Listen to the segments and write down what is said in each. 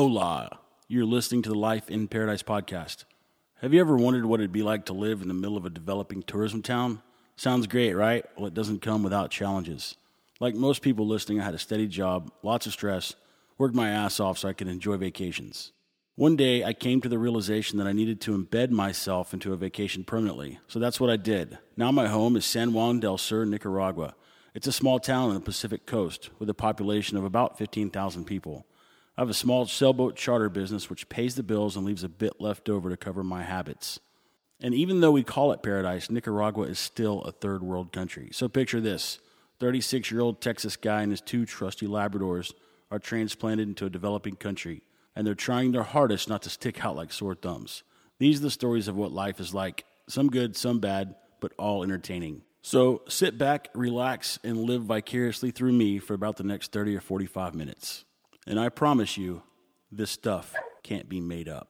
Hola, you're listening to the Life in Paradise podcast. Have you ever wondered what it'd be like to live in the middle of a developing tourism town? Sounds great, right? Well, it doesn't come without challenges. Like most people listening, I had a steady job, lots of stress, worked my ass off so I could enjoy vacations. One day, I came to the realization that I needed to embed myself into a vacation permanently. So that's what I did. Now, my home is San Juan del Sur, Nicaragua. It's a small town on the Pacific coast with a population of about 15,000 people. I have a small sailboat charter business which pays the bills and leaves a bit left over to cover my habits. And even though we call it paradise, Nicaragua is still a third world country. So picture this 36 year old Texas guy and his two trusty Labradors are transplanted into a developing country and they're trying their hardest not to stick out like sore thumbs. These are the stories of what life is like some good, some bad, but all entertaining. So sit back, relax, and live vicariously through me for about the next 30 or 45 minutes. And I promise you, this stuff can't be made up.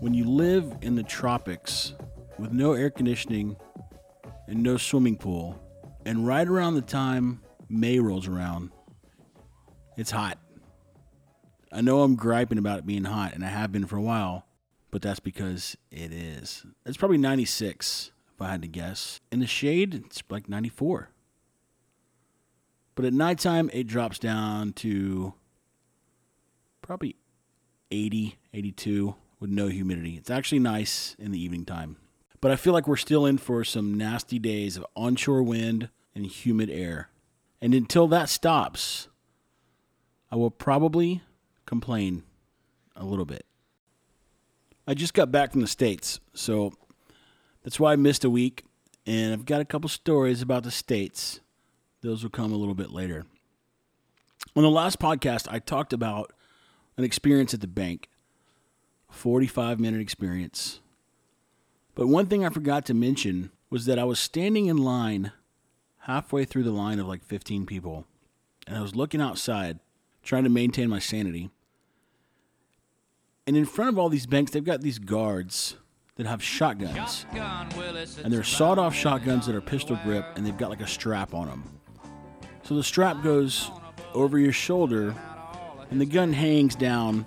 When you live in the tropics with no air conditioning and no swimming pool, and right around the time May rolls around, it's hot. I know I'm griping about it being hot, and I have been for a while, but that's because it is. It's probably 96, if I had to guess. In the shade, it's like 94. But at nighttime, it drops down to probably 80, 82 with no humidity. It's actually nice in the evening time. But I feel like we're still in for some nasty days of onshore wind and humid air. And until that stops, I will probably complain a little bit. I just got back from the States, so that's why I missed a week. And I've got a couple stories about the States. Those will come a little bit later. On the last podcast, I talked about an experience at the bank, 45 minute experience. But one thing I forgot to mention was that I was standing in line halfway through the line of like 15 people, and I was looking outside trying to maintain my sanity. And in front of all these banks, they've got these guards that have shotguns. And they're sawed off shotguns that are pistol grip, and they've got like a strap on them. So the strap goes over your shoulder, and the gun hangs down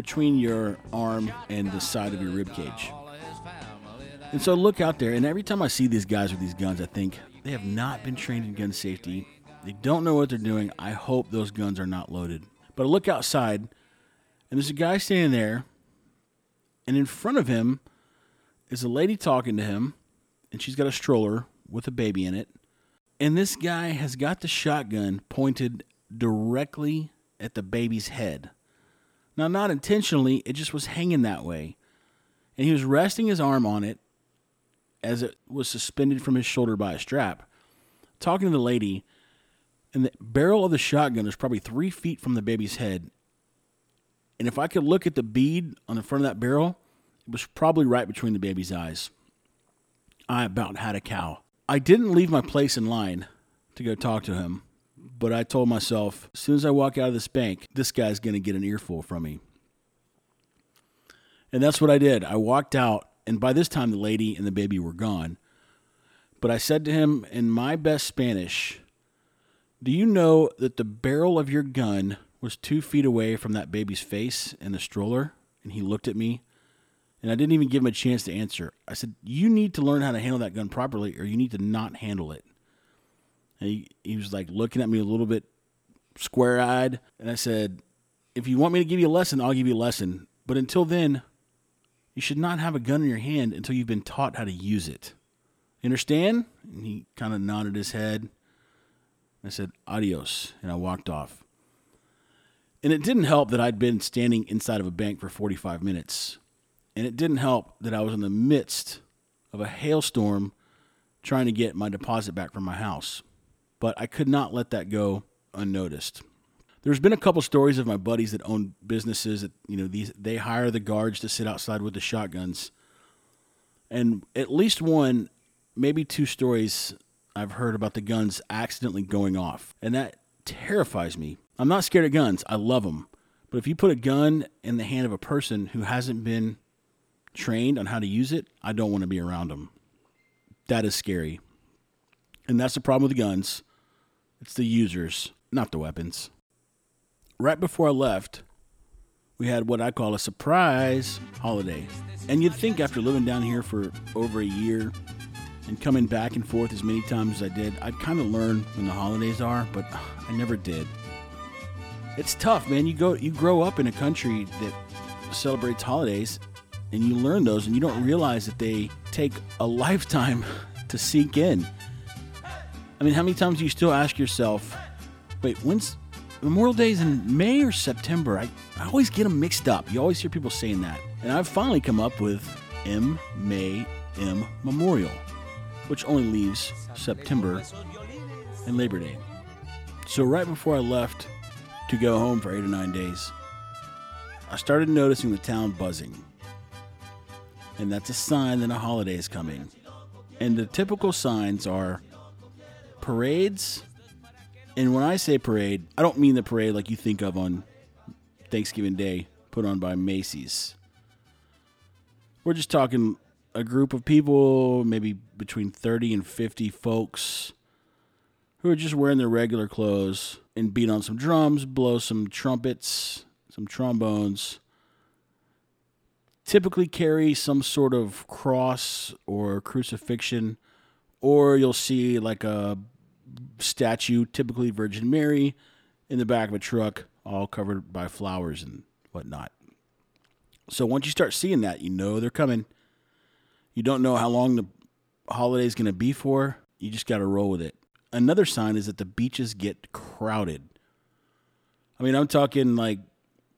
between your arm and the side of your rib cage. And so look out there, and every time I see these guys with these guns, I think they have not been trained in gun safety. They don't know what they're doing. I hope those guns are not loaded. But I look outside, and there's a guy standing there, and in front of him is a lady talking to him, and she's got a stroller with a baby in it. And this guy has got the shotgun pointed directly at the baby's head. Now, not intentionally, it just was hanging that way. And he was resting his arm on it as it was suspended from his shoulder by a strap, talking to the lady. And the barrel of the shotgun is probably three feet from the baby's head. And if I could look at the bead on the front of that barrel, it was probably right between the baby's eyes. I about had a cow. I didn't leave my place in line to go talk to him, but I told myself, as soon as I walk out of this bank, this guy's going to get an earful from me. And that's what I did. I walked out, and by this time, the lady and the baby were gone. But I said to him in my best Spanish, Do you know that the barrel of your gun was two feet away from that baby's face in the stroller? And he looked at me, and I didn't even give him a chance to answer. I said, You need to learn how to handle that gun properly, or you need to not handle it. He, he was like looking at me a little bit square eyed. And I said, If you want me to give you a lesson, I'll give you a lesson. But until then, you should not have a gun in your hand until you've been taught how to use it. You understand? And he kind of nodded his head. I said, Adios. And I walked off. And it didn't help that I'd been standing inside of a bank for 45 minutes. And it didn't help that I was in the midst of a hailstorm trying to get my deposit back from my house. But I could not let that go unnoticed. There's been a couple stories of my buddies that own businesses that, you know, these they hire the guards to sit outside with the shotguns. And at least one, maybe two stories I've heard about the guns accidentally going off. And that terrifies me. I'm not scared of guns. I love them. But if you put a gun in the hand of a person who hasn't been trained on how to use it, I don't want to be around them. That is scary. And that's the problem with the guns. It's the users, not the weapons. Right before I left, we had what I call a surprise holiday. And you'd think after living down here for over a year and coming back and forth as many times as I did, I'd kind of learn when the holidays are, but I never did. It's tough, man. You go you grow up in a country that celebrates holidays and you learn those and you don't realize that they take a lifetime to sink in. I mean, how many times do you still ask yourself, wait, when's Memorial Day's in May or September? I, I always get them mixed up. You always hear people saying that. And I've finally come up with M May M Memorial, which only leaves September and Labor Day. So right before I left to go home for eight or nine days, I started noticing the town buzzing. And that's a sign that a holiday is coming. And the typical signs are parades. And when I say parade, I don't mean the parade like you think of on Thanksgiving Day put on by Macy's. We're just talking a group of people, maybe between 30 and 50 folks, who are just wearing their regular clothes and beat on some drums, blow some trumpets, some trombones. Typically carry some sort of cross or crucifixion, or you'll see like a statue, typically Virgin Mary, in the back of a truck, all covered by flowers and whatnot. So once you start seeing that, you know they're coming. You don't know how long the holiday is going to be for. You just got to roll with it. Another sign is that the beaches get crowded. I mean, I'm talking like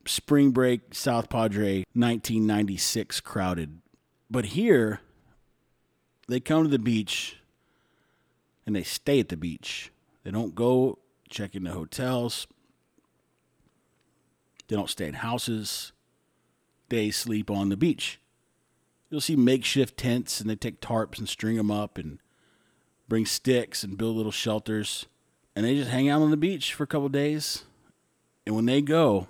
spring break South Padre 1996 crowded. But here, they come to the beach and they stay at the beach. They don't go check into hotels. They don't stay in houses. They sleep on the beach. You'll see makeshift tents and they take tarps and string them up and bring sticks and build little shelters. And they just hang out on the beach for a couple days. And when they go,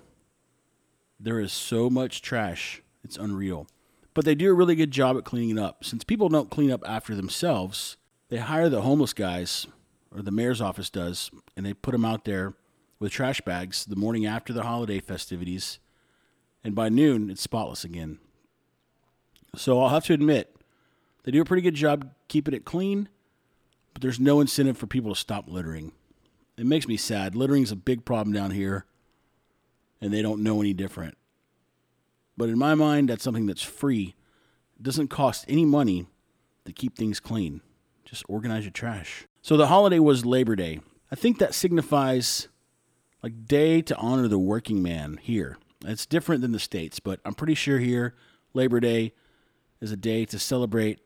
there is so much trash. It's unreal. But they do a really good job at cleaning it up. Since people don't clean up after themselves, they hire the homeless guys, or the mayor's office does, and they put them out there with trash bags the morning after the holiday festivities. And by noon, it's spotless again. So I'll have to admit, they do a pretty good job keeping it clean, but there's no incentive for people to stop littering. It makes me sad. Littering's a big problem down here, and they don't know any different. But in my mind, that's something that's free. It doesn't cost any money to keep things clean. Just organize your trash. So the holiday was Labor Day. I think that signifies like day to honor the working man here. It's different than the states, but I'm pretty sure here Labor Day is a day to celebrate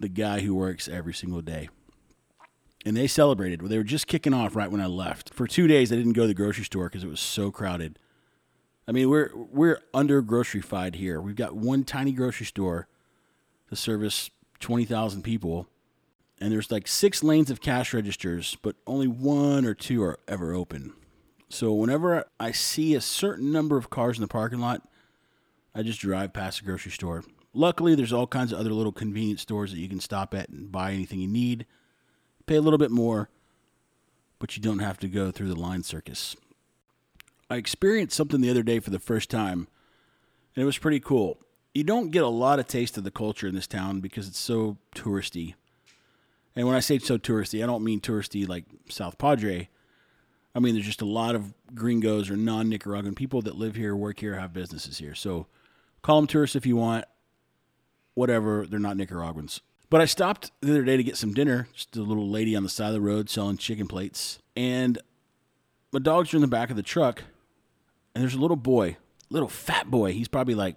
the guy who works every single day. And they celebrated. They were just kicking off right when I left. For 2 days I didn't go to the grocery store cuz it was so crowded. I mean, we're we're under groceryfied here. We've got one tiny grocery store to service 20,000 people and there's like six lanes of cash registers, but only one or two are ever open. So whenever I see a certain number of cars in the parking lot, I just drive past the grocery store. Luckily, there's all kinds of other little convenience stores that you can stop at and buy anything you need. Pay a little bit more, but you don't have to go through the line circus. I experienced something the other day for the first time, and it was pretty cool. You don't get a lot of taste of the culture in this town because it's so touristy. And when I say so touristy, I don't mean touristy like South Padre. I mean, there's just a lot of gringos or non Nicaraguan people that live here, work here, have businesses here. So call them tourists if you want. Whatever, they're not Nicaraguans. But I stopped the other day to get some dinner. Just a little lady on the side of the road selling chicken plates. And my dogs are in the back of the truck. And there's a little boy, little fat boy. He's probably like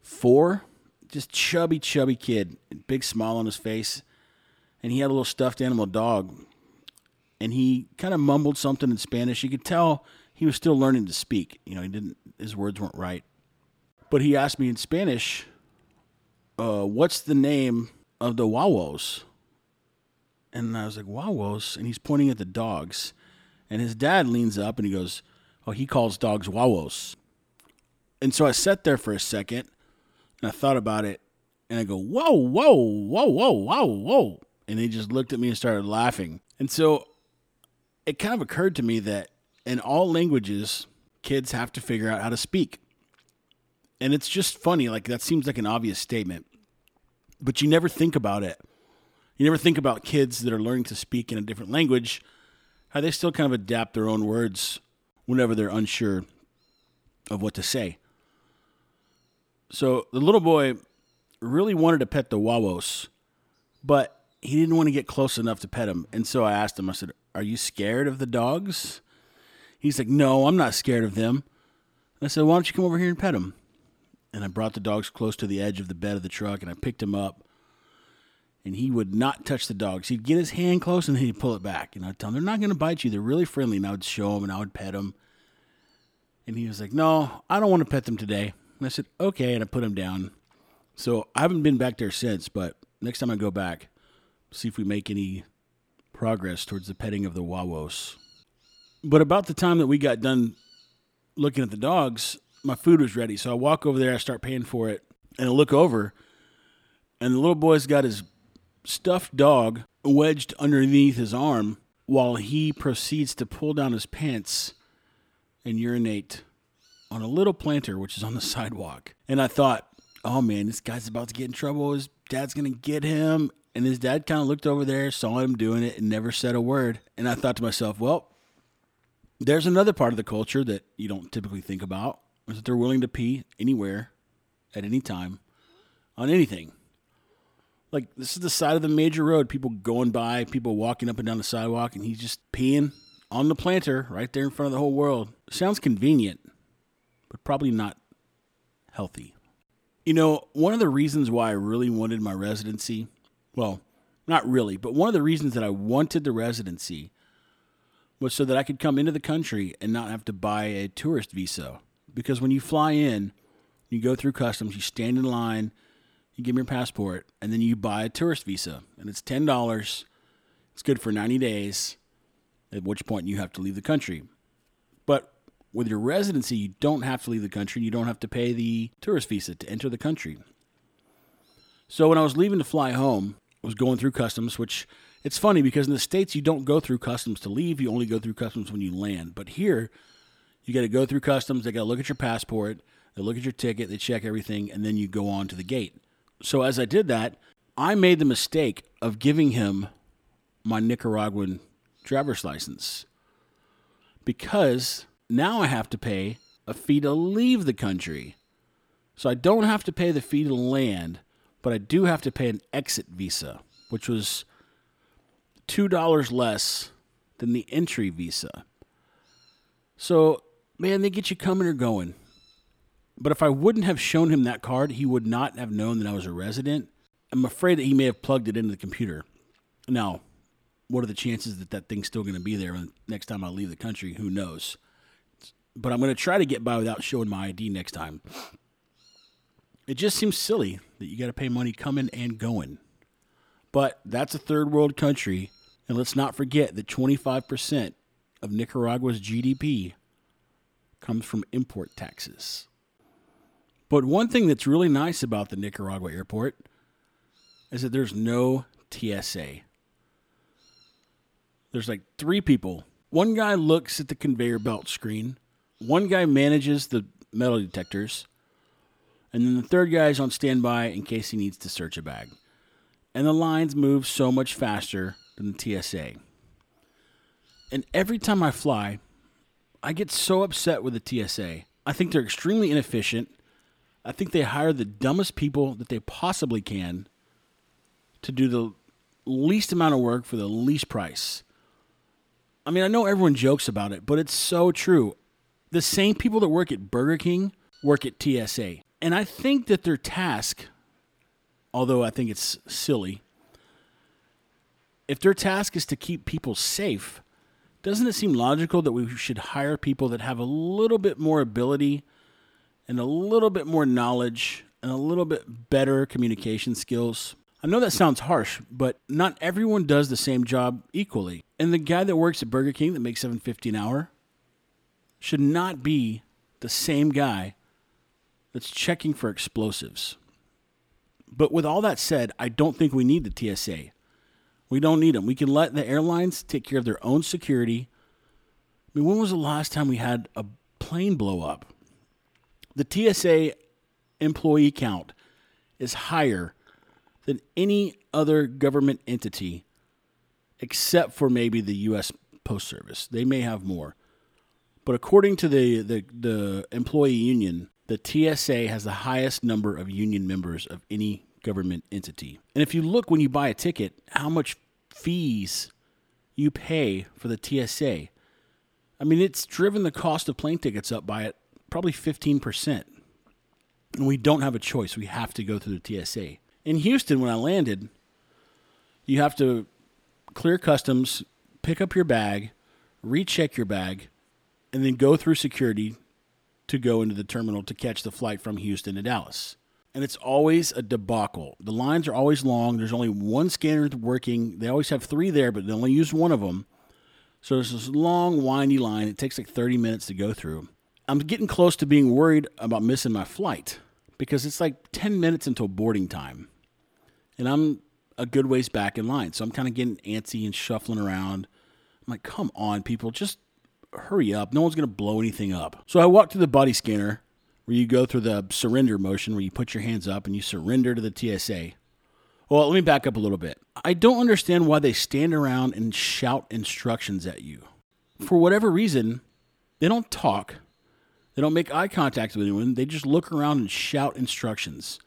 four, just chubby, chubby kid, big smile on his face. And he had a little stuffed animal dog. And he kind of mumbled something in Spanish. You could tell he was still learning to speak. You know, he didn't, his words weren't right. But he asked me in Spanish, uh, what's the name of the Wawos? And I was like, Wawos? And he's pointing at the dogs. And his dad leans up and he goes, Oh, he calls dogs Wawos. And so I sat there for a second and I thought about it and I go, Whoa, whoa, whoa, whoa, whoa, whoa. And they just looked at me and started laughing. And so it kind of occurred to me that in all languages, kids have to figure out how to speak. And it's just funny. Like, that seems like an obvious statement, but you never think about it. You never think about kids that are learning to speak in a different language, how they still kind of adapt their own words whenever they're unsure of what to say. So the little boy really wanted to pet the Wawos, but he didn't want to get close enough to pet him. And so I asked him, I said, Are you scared of the dogs? He's like, No, I'm not scared of them. And I said, Why don't you come over here and pet him? And I brought the dogs close to the edge of the bed of the truck and I picked him up. And he would not touch the dogs. He'd get his hand close and then he'd pull it back. And I'd tell him, They're not going to bite you. They're really friendly. And I would show him and I would pet him. And he was like, No, I don't want to pet them today. And I said, Okay. And I put him down. So I haven't been back there since, but next time I go back, see if we make any progress towards the petting of the Wawos. But about the time that we got done looking at the dogs, my food was ready. So I walk over there, I start paying for it, and I look over, and the little boy's got his stuffed dog wedged underneath his arm while he proceeds to pull down his pants and urinate on a little planter which is on the sidewalk. And I thought, oh man, this guy's about to get in trouble. His dad's going to get him. And his dad kind of looked over there, saw him doing it, and never said a word. And I thought to myself, well, there's another part of the culture that you don't typically think about is that they're willing to pee anywhere at any time on anything. Like this is the side of the major road, people going by, people walking up and down the sidewalk, and he's just peeing on the planter right there in front of the whole world. Sounds convenient, but probably not healthy. You know, one of the reasons why I really wanted my residency, well, not really, but one of the reasons that I wanted the residency was so that I could come into the country and not have to buy a tourist visa. Because when you fly in, you go through customs, you stand in line, you give them your passport, and then you buy a tourist visa. And it's $10. It's good for 90 days, at which point you have to leave the country. But with your residency, you don't have to leave the country. You don't have to pay the tourist visa to enter the country. So when I was leaving to fly home, was going through customs, which it's funny because in the States, you don't go through customs to leave. You only go through customs when you land. But here, you got to go through customs. They got to look at your passport. They look at your ticket. They check everything. And then you go on to the gate. So as I did that, I made the mistake of giving him my Nicaraguan driver's license because now I have to pay a fee to leave the country. So I don't have to pay the fee to land, but I do have to pay an exit visa, which was $2 less than the entry visa. So, man, they get you coming or going. But if I wouldn't have shown him that card, he would not have known that I was a resident. I'm afraid that he may have plugged it into the computer. Now, what are the chances that that thing's still going to be there next time I leave the country? Who knows? But I'm going to try to get by without showing my ID next time. It just seems silly that you got to pay money coming and going. But that's a third world country, and let's not forget that 25% of Nicaragua's GDP comes from import taxes. But one thing that's really nice about the Nicaragua airport is that there's no TSA. There's like three people. One guy looks at the conveyor belt screen, one guy manages the metal detectors, and then the third guy is on standby in case he needs to search a bag. And the lines move so much faster than the TSA. And every time I fly, I get so upset with the TSA. I think they're extremely inefficient. I think they hire the dumbest people that they possibly can to do the least amount of work for the least price. I mean, I know everyone jokes about it, but it's so true. The same people that work at Burger King work at TSA. And I think that their task, although I think it's silly, if their task is to keep people safe, doesn't it seem logical that we should hire people that have a little bit more ability and a little bit more knowledge and a little bit better communication skills? I know that sounds harsh, but not everyone does the same job equally. And the guy that works at Burger King that makes 750 an hour should not be the same guy that's checking for explosives. But with all that said, I don't think we need the TSA. We don't need them. We can let the airlines take care of their own security. I mean, when was the last time we had a plane blow up? The TSA employee count is higher than any other government entity except for maybe the US Post Service. They may have more. But according to the, the, the employee union, the TSA has the highest number of union members of any government entity. And if you look when you buy a ticket, how much fees you pay for the TSA, I mean, it's driven the cost of plane tickets up by probably 15%. And we don't have a choice. We have to go through the TSA. In Houston, when I landed, you have to clear customs, pick up your bag, recheck your bag, and then go through security to go into the terminal to catch the flight from Houston to Dallas. And it's always a debacle. The lines are always long. There's only one scanner working. They always have three there, but they only use one of them. So there's this long, windy line. It takes like 30 minutes to go through. I'm getting close to being worried about missing my flight because it's like 10 minutes until boarding time. And I'm a good ways back in line. So I'm kind of getting antsy and shuffling around. I'm like, come on, people, just hurry up. No one's going to blow anything up. So I walk to the body scanner where you go through the surrender motion where you put your hands up and you surrender to the TSA. Well, let me back up a little bit. I don't understand why they stand around and shout instructions at you. For whatever reason, they don't talk. They don't make eye contact with anyone. They just look around and shout instructions.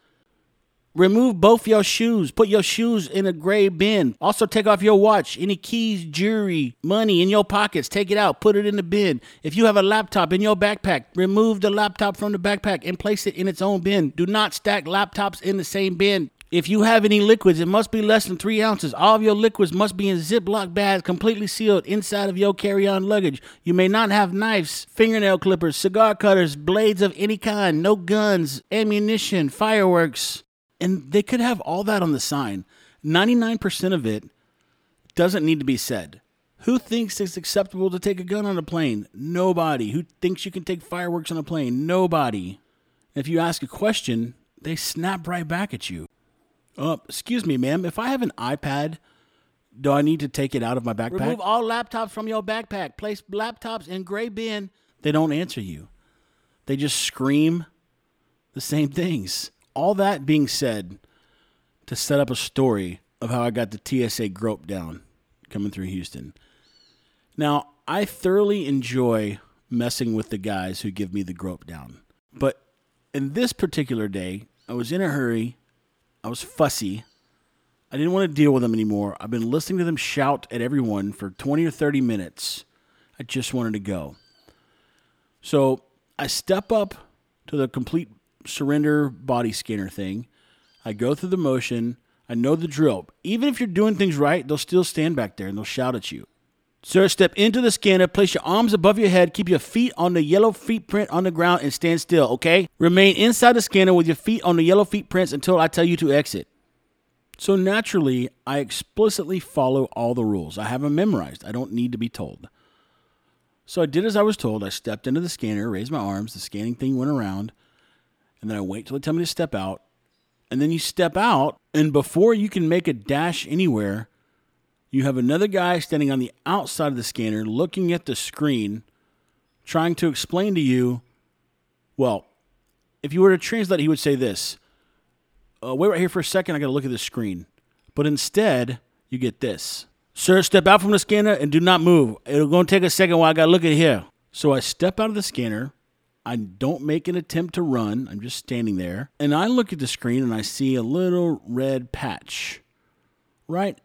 Remove both your shoes. Put your shoes in a gray bin. Also, take off your watch. Any keys, jewelry, money in your pockets. Take it out. Put it in the bin. If you have a laptop in your backpack, remove the laptop from the backpack and place it in its own bin. Do not stack laptops in the same bin. If you have any liquids, it must be less than three ounces. All of your liquids must be in Ziploc bags, completely sealed inside of your carry on luggage. You may not have knives, fingernail clippers, cigar cutters, blades of any kind, no guns, ammunition, fireworks. And they could have all that on the sign. 99% of it doesn't need to be said. Who thinks it's acceptable to take a gun on a plane? Nobody. Who thinks you can take fireworks on a plane? Nobody. If you ask a question, they snap right back at you. Uh, excuse me, ma'am. If I have an iPad, do I need to take it out of my backpack? Remove all laptops from your backpack. Place laptops in gray bin. They don't answer you. They just scream the same things. All that being said, to set up a story of how I got the TSA grope down coming through Houston. Now, I thoroughly enjoy messing with the guys who give me the grope down. But in this particular day, I was in a hurry. I was fussy. I didn't want to deal with them anymore. I've been listening to them shout at everyone for 20 or 30 minutes. I just wanted to go. So I step up to the complete surrender body scanner thing. I go through the motion. I know the drill. Even if you're doing things right, they'll still stand back there and they'll shout at you. Sir, step into the scanner, place your arms above your head, keep your feet on the yellow feet print on the ground, and stand still, okay? Remain inside the scanner with your feet on the yellow feet prints until I tell you to exit. So naturally, I explicitly follow all the rules. I have them memorized. I don't need to be told. So I did as I was told. I stepped into the scanner, raised my arms, the scanning thing went around, and then I wait till they tell me to step out. And then you step out, and before you can make a dash anywhere, you have another guy standing on the outside of the scanner looking at the screen, trying to explain to you. Well, if you were to translate, he would say this uh, Wait right here for a second, I got to look at the screen. But instead, you get this. Sir, step out from the scanner and do not move. It'll gonna take a second while I gotta look at here. So I step out of the scanner. I don't make an attempt to run. I'm just standing there. And I look at the screen and I see a little red patch right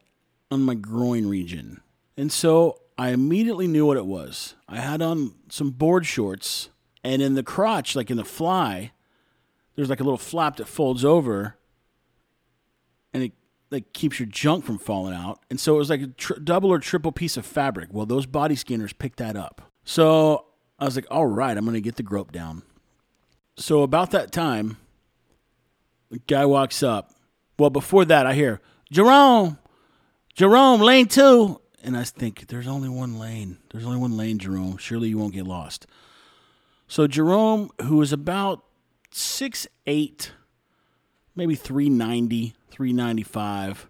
on my groin region. And so I immediately knew what it was. I had on some board shorts, and in the crotch, like in the fly, there's like a little flap that folds over and it like keeps your junk from falling out. And so it was like a double or triple piece of fabric. Well, those body scanners picked that up. So I was like, all right, I'm going to get the grope down. So about that time, the guy walks up. Well, before that, I hear, Jerome, Jerome, lane two. And I think, there's only one lane. There's only one lane, Jerome. Surely you won't get lost. So Jerome, who is about six eight, maybe 390, 395,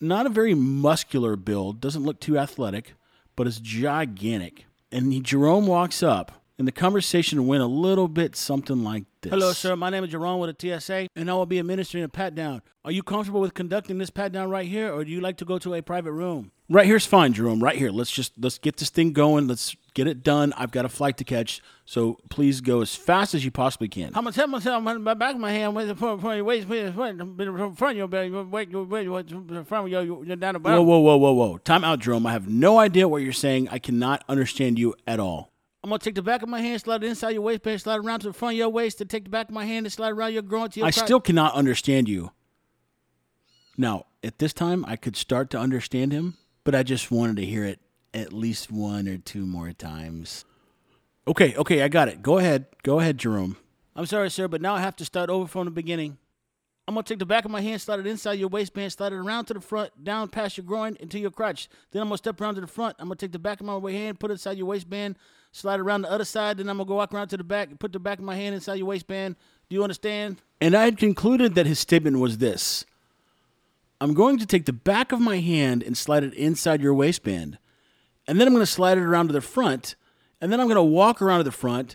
not a very muscular build, doesn't look too athletic, but is gigantic. And he, Jerome walks up, and the conversation went a little bit something like this. Hello, sir. My name is Jerome with the TSA, and I will be administering a pat down. Are you comfortable with conducting this pat down right here, or do you like to go to a private room? Right here's fine, Jerome. Right here. Let's just let's get this thing going. Let's get it done. I've got a flight to catch, so please go as fast as you possibly can. I'm gonna tell myself my back of my hand with the front of your waist, front of your belly, wait, wait, wait, front of your you're down the. Whoa, whoa, whoa, whoa, whoa! Time out, Jerome. I have no idea what you're saying. I cannot understand you at all. I'm gonna take the back of my hand, slide it inside your waistband, slide it around to the front of your waist, and take the back of my hand and slide around your groin to your. Crotch. I still cannot understand you. Now, at this time, I could start to understand him, but I just wanted to hear it at least one or two more times. Okay, okay, I got it. Go ahead. Go ahead, Jerome. I'm sorry, sir, but now I have to start over from the beginning. I'm gonna take the back of my hand, slide it inside your waistband, slide it around to the front, down past your groin into your crotch. Then I'm gonna step around to the front. I'm gonna take the back of my hand, put it inside your waistband, slide around the other side. Then I'm gonna go walk around to the back, put the back of my hand inside your waistband. Do you understand? And I had concluded that his statement was this I'm going to take the back of my hand and slide it inside your waistband. And then I'm to slide it around to the front. And then I'm to walk around to the front.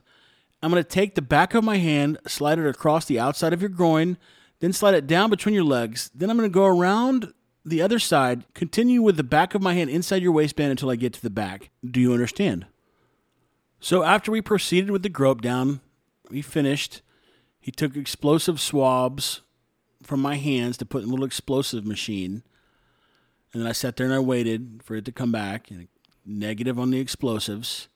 I'm to take the back of my hand, slide it across the outside of your groin, then slide it down between your legs. Then I'm to go around the other side, continue with the back of my hand inside your waistband until I get to the back. Do you understand? So after we proceeded with the grope down, we finished. He took explosive swabs from my hands to put in a little explosive machine. And then I sat there and I waited for it to come back. Negative on the explosives.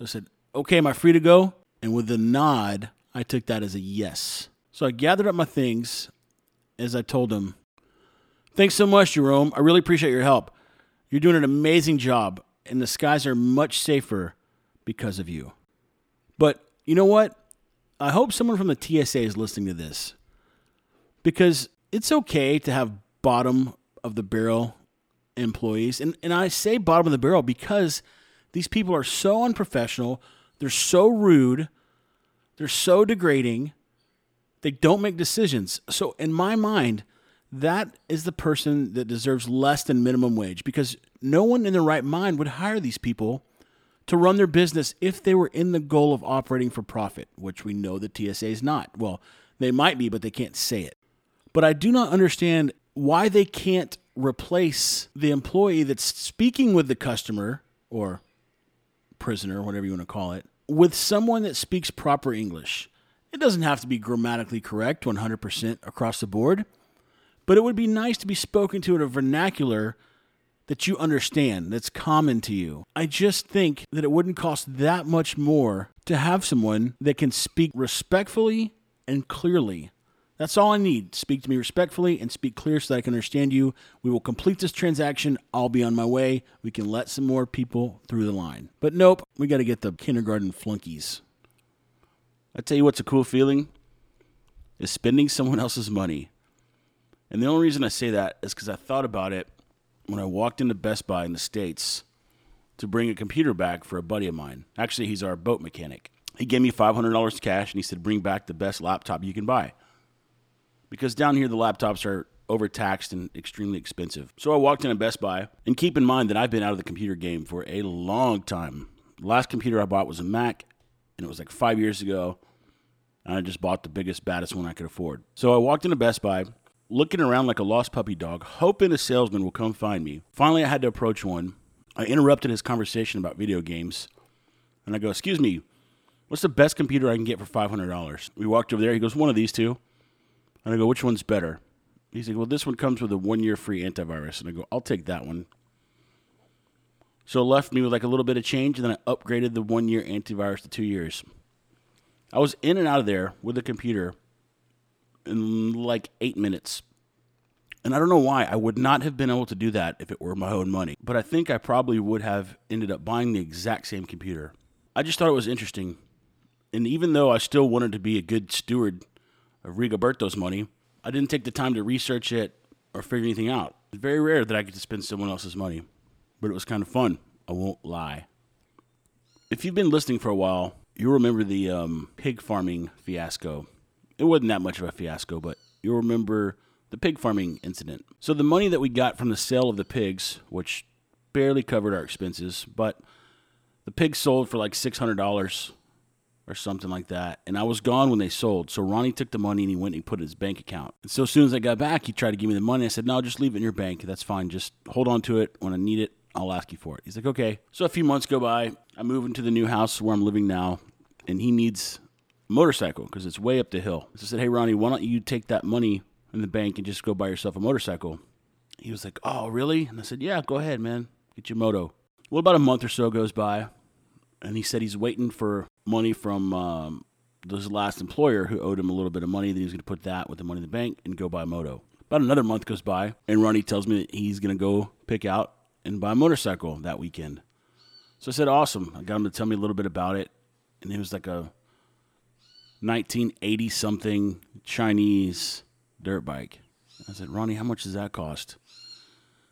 I said, okay, am I free to go? And with a nod, I took that as a yes. So I gathered up my things as I told him, Thanks so much, Jerome. I really appreciate your help. You're doing an amazing job, and the skies are much safer because of you. But you know what? I hope someone from the TSA is listening to this because it's okay to have bottom of the barrel employees. And, and I say bottom of the barrel because these people are so unprofessional, they're so rude, they're so degrading, they don't make decisions. So, in my mind, that is the person that deserves less than minimum wage because no one in their right mind would hire these people to run their business if they were in the goal of operating for profit, which we know the TSA is not. Well, they might be, but they can't say it. But I do not understand why they can't replace the employee that's speaking with the customer or prisoner, whatever you want to call it, with someone that speaks proper English. It doesn't have to be grammatically correct 100% across the board, but it would be nice to be spoken to in a vernacular that you understand, that's common to you. I just think that it wouldn't cost that much more to have someone that can speak respectfully and clearly that's all I need. Speak to me respectfully and speak clear so that I can understand you. We will complete this transaction. I'll be on my way. We can let some more people through the line. But nope, we got to get the kindergarten flunkies. I tell you what's a cool feeling is spending someone else's money. And the only reason I say that is because I thought about it when I walked into Best Buy in the States to bring a computer back for a buddy of mine. Actually, he's our boat mechanic. He gave me $500 cash and he said, Bring back the best laptop you can buy because down here the laptops are overtaxed and extremely expensive. So I walked in a Best Buy, and keep in mind that I've been out of the computer game for a long time. The last computer I bought was a Mac, and it was like five years ago. And I just bought the biggest, baddest one I could afford. So I walked into Best Buy, looking around like a lost puppy dog, hoping a salesman will come find me. Finally, I had to approach one. I interrupted his conversation about video games, and I go, "Excuse me, what's the best computer I can get for five hundred dollars?" We walked over there. He goes, "One of these two. And I go, "Which one's better?" He's like, "Well, this one comes with a one-year free antivirus." And I go, "I'll take that one." So it left me with like a little bit of change, and then I upgraded the one-year antivirus to two years. I was in and out of there with the computer in like eight minutes. And I don't know why I would not have been able to do that if it were my own money. But I think I probably would have ended up buying the exact same computer. I just thought it was interesting. And even though I still wanted to be a good steward of Rigoberto's money, I didn't take the time to research it or figure anything out. It's very rare that I get to spend someone else's money. But it was kind of fun. I won't lie. If you've been listening for a while, you'll remember the um, pig farming fiasco. It wasn't that much of a fiasco, but you'll remember the pig farming incident. So, the money that we got from the sale of the pigs, which barely covered our expenses, but the pigs sold for like $600 or something like that. And I was gone when they sold. So, Ronnie took the money and he went and put it in his bank account. And so, as soon as I got back, he tried to give me the money. I said, No, just leave it in your bank. That's fine. Just hold on to it. When I need it, I'll ask you for it. He's like, Okay. So, a few months go by. I move into the new house where I'm living now, and he needs motorcycle because it's way up the hill. So I said, Hey, Ronnie, why don't you take that money in the bank and just go buy yourself a motorcycle? He was like, Oh, really? And I said, Yeah, go ahead, man. Get your moto. Well, about a month or so goes by, and he said he's waiting for money from um, his last employer who owed him a little bit of money. That he was going to put that with the money in the bank and go buy a moto. About another month goes by, and Ronnie tells me that he's going to go pick out and buy a motorcycle that weekend. So I said, Awesome. I got him to tell me a little bit about it, and it was like a 1980 something Chinese dirt bike. I said, Ronnie, how much does that cost?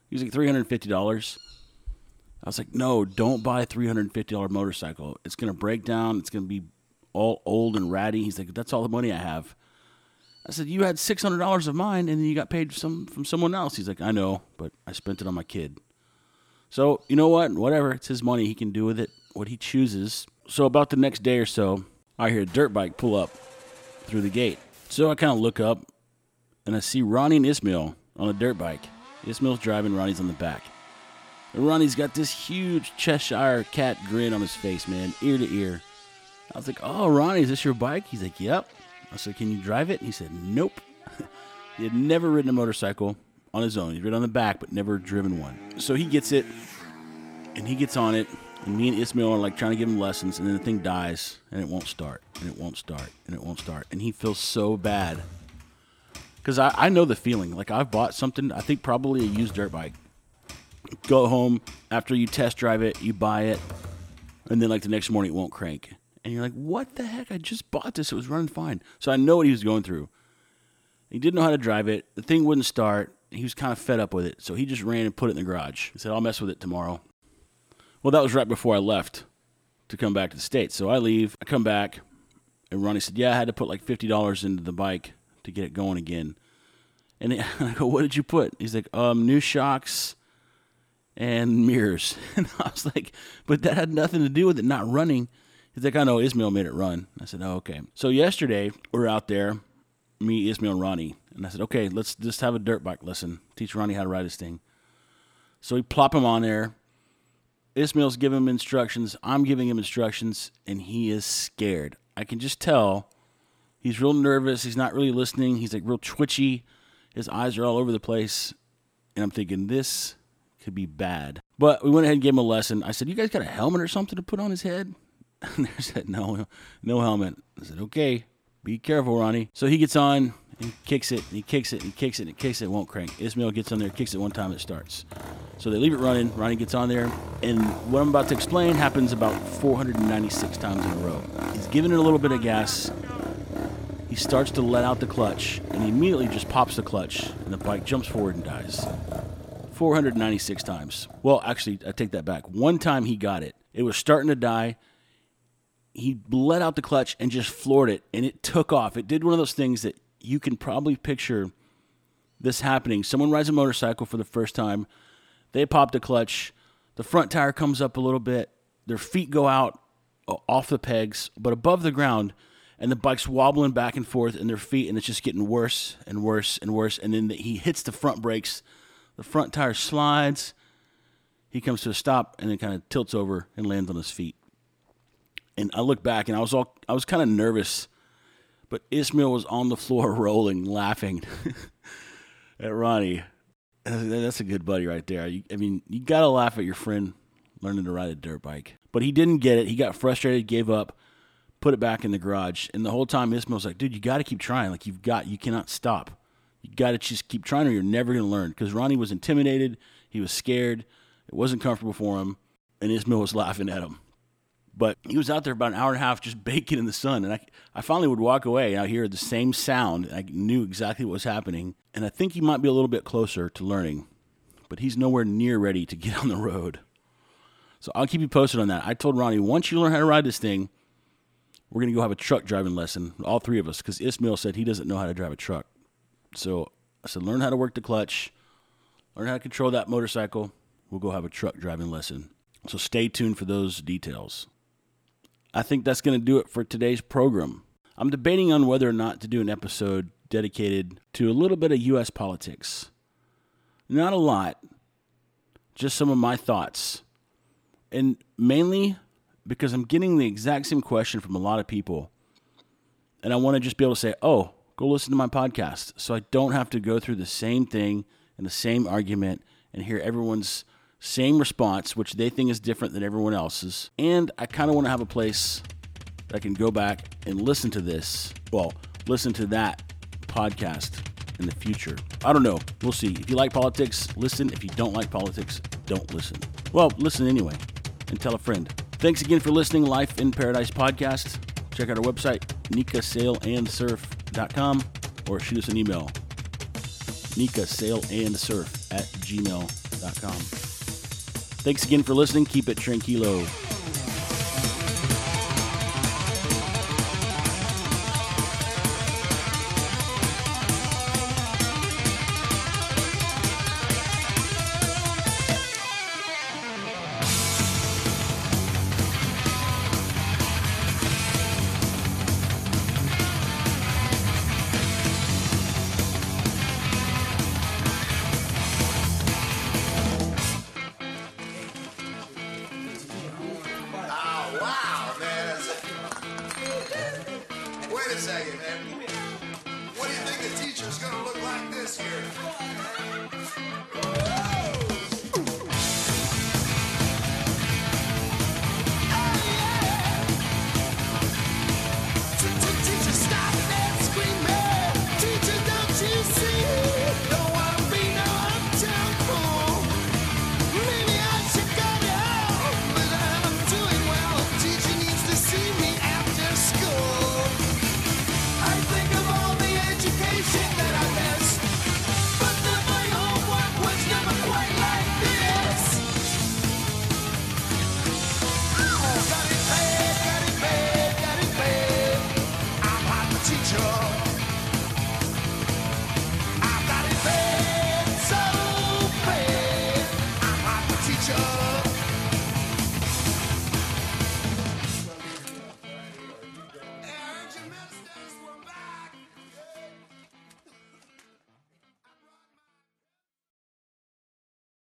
He was like $350. I was like, no, don't buy a $350 motorcycle. It's going to break down. It's going to be all old and ratty. He's like, that's all the money I have. I said, you had $600 of mine and then you got paid some from someone else. He's like, I know, but I spent it on my kid. So, you know what? Whatever. It's his money. He can do with it what he chooses. So, about the next day or so, I hear a dirt bike pull up through the gate. So, I kind of look up and I see Ronnie and Ismail on a dirt bike. Ismail's driving, Ronnie's on the back. And Ronnie's got this huge Cheshire cat grin on his face, man, ear to ear. I was like, Oh, Ronnie, is this your bike? He's like, Yep. I said, Can you drive it? And he said, Nope. he had never ridden a motorcycle on his own. He'd ridden on the back, but never driven one. So he gets it, and he gets on it, and me and Ismail are like trying to give him lessons, and then the thing dies, and it won't start, and it won't start, and it won't start. And he feels so bad. Because I, I know the feeling. Like, I've bought something, I think probably a used dirt bike. Go home, after you test drive it, you buy it, and then like the next morning it won't crank. And you're like, what the heck? I just bought this. It was running fine. So I know what he was going through. He didn't know how to drive it. The thing wouldn't start. He was kind of fed up with it. So he just ran and put it in the garage. He said, I'll mess with it tomorrow. Well, that was right before I left to come back to the States. So I leave. I come back. And Ronnie said, Yeah, I had to put like $50 into the bike to get it going again. And I go, What did you put? He's like, um, New shocks and mirrors. And I was like, But that had nothing to do with it not running. He's like, I know Ismail made it run. I said, Oh, okay. So yesterday, we're out there, me, Ismail, and Ronnie. And I said, Okay, let's just have a dirt bike lesson. Teach Ronnie how to ride this thing. So we plop him on there. Ismail's giving him instructions. I'm giving him instructions, and he is scared. I can just tell he's real nervous. He's not really listening. He's like real twitchy. His eyes are all over the place. And I'm thinking, this could be bad. But we went ahead and gave him a lesson. I said, You guys got a helmet or something to put on his head? And they said, No, no helmet. I said, Okay, be careful, Ronnie. So he gets on, and kicks it, he kicks it, he kicks it, and he kicks it, it won't crank. Ismail gets on there, kicks it one time, it starts. So they leave it running. Ronnie gets on there, and what I'm about to explain happens about 496 times in a row. He's giving it a little bit of gas. He starts to let out the clutch, and he immediately just pops the clutch, and the bike jumps forward and dies. 496 times. Well, actually, I take that back. One time he got it. It was starting to die. He let out the clutch and just floored it, and it took off. It did one of those things that you can probably picture this happening. Someone rides a motorcycle for the first time. They pop the clutch. The front tire comes up a little bit. Their feet go out uh, off the pegs, but above the ground, and the bike's wobbling back and forth in their feet, and it's just getting worse and worse and worse. And then he hits the front brakes, the front tire slides. He comes to a stop and then kind of tilts over and lands on his feet. And I look back and I was all I was kind of nervous, but Ismail was on the floor rolling, laughing at Ronnie. That's a good buddy right there. I mean, you gotta laugh at your friend learning to ride a dirt bike. But he didn't get it. He got frustrated, gave up, put it back in the garage. And the whole time Ismail's like, dude, you got to keep trying. Like, you've got, you cannot stop. You got to just keep trying or you're never going to learn. Because Ronnie was intimidated. He was scared. It wasn't comfortable for him. And Ismail was laughing at him. But he was out there about an hour and a half just baking in the sun. And I, I finally would walk away and I hear the same sound. I knew exactly what was happening. And I think he might be a little bit closer to learning. But he's nowhere near ready to get on the road. So I'll keep you posted on that. I told Ronnie, once you learn how to ride this thing, we're going to go have a truck driving lesson, all three of us, because Ismail said he doesn't know how to drive a truck. So I said, learn how to work the clutch, learn how to control that motorcycle. We'll go have a truck driving lesson. So stay tuned for those details. I think that's going to do it for today's program. I'm debating on whether or not to do an episode dedicated to a little bit of U.S. politics. Not a lot, just some of my thoughts and mainly because I'm getting the exact same question from a lot of people. And I want to just be able to say, oh, go listen to my podcast. So I don't have to go through the same thing and the same argument and hear everyone's same response, which they think is different than everyone else's. And I kind of want to have a place that I can go back and listen to this. Well, listen to that podcast in the future. I don't know. We'll see. If you like politics, listen. If you don't like politics, don't listen. Well, listen anyway and tell a friend. Thanks again for listening, Life in Paradise podcast. Check out our website, nikasailandsurf.com, or shoot us an email, nikasailandsurf at gmail.com. Thanks again for listening. Keep it tranquilo.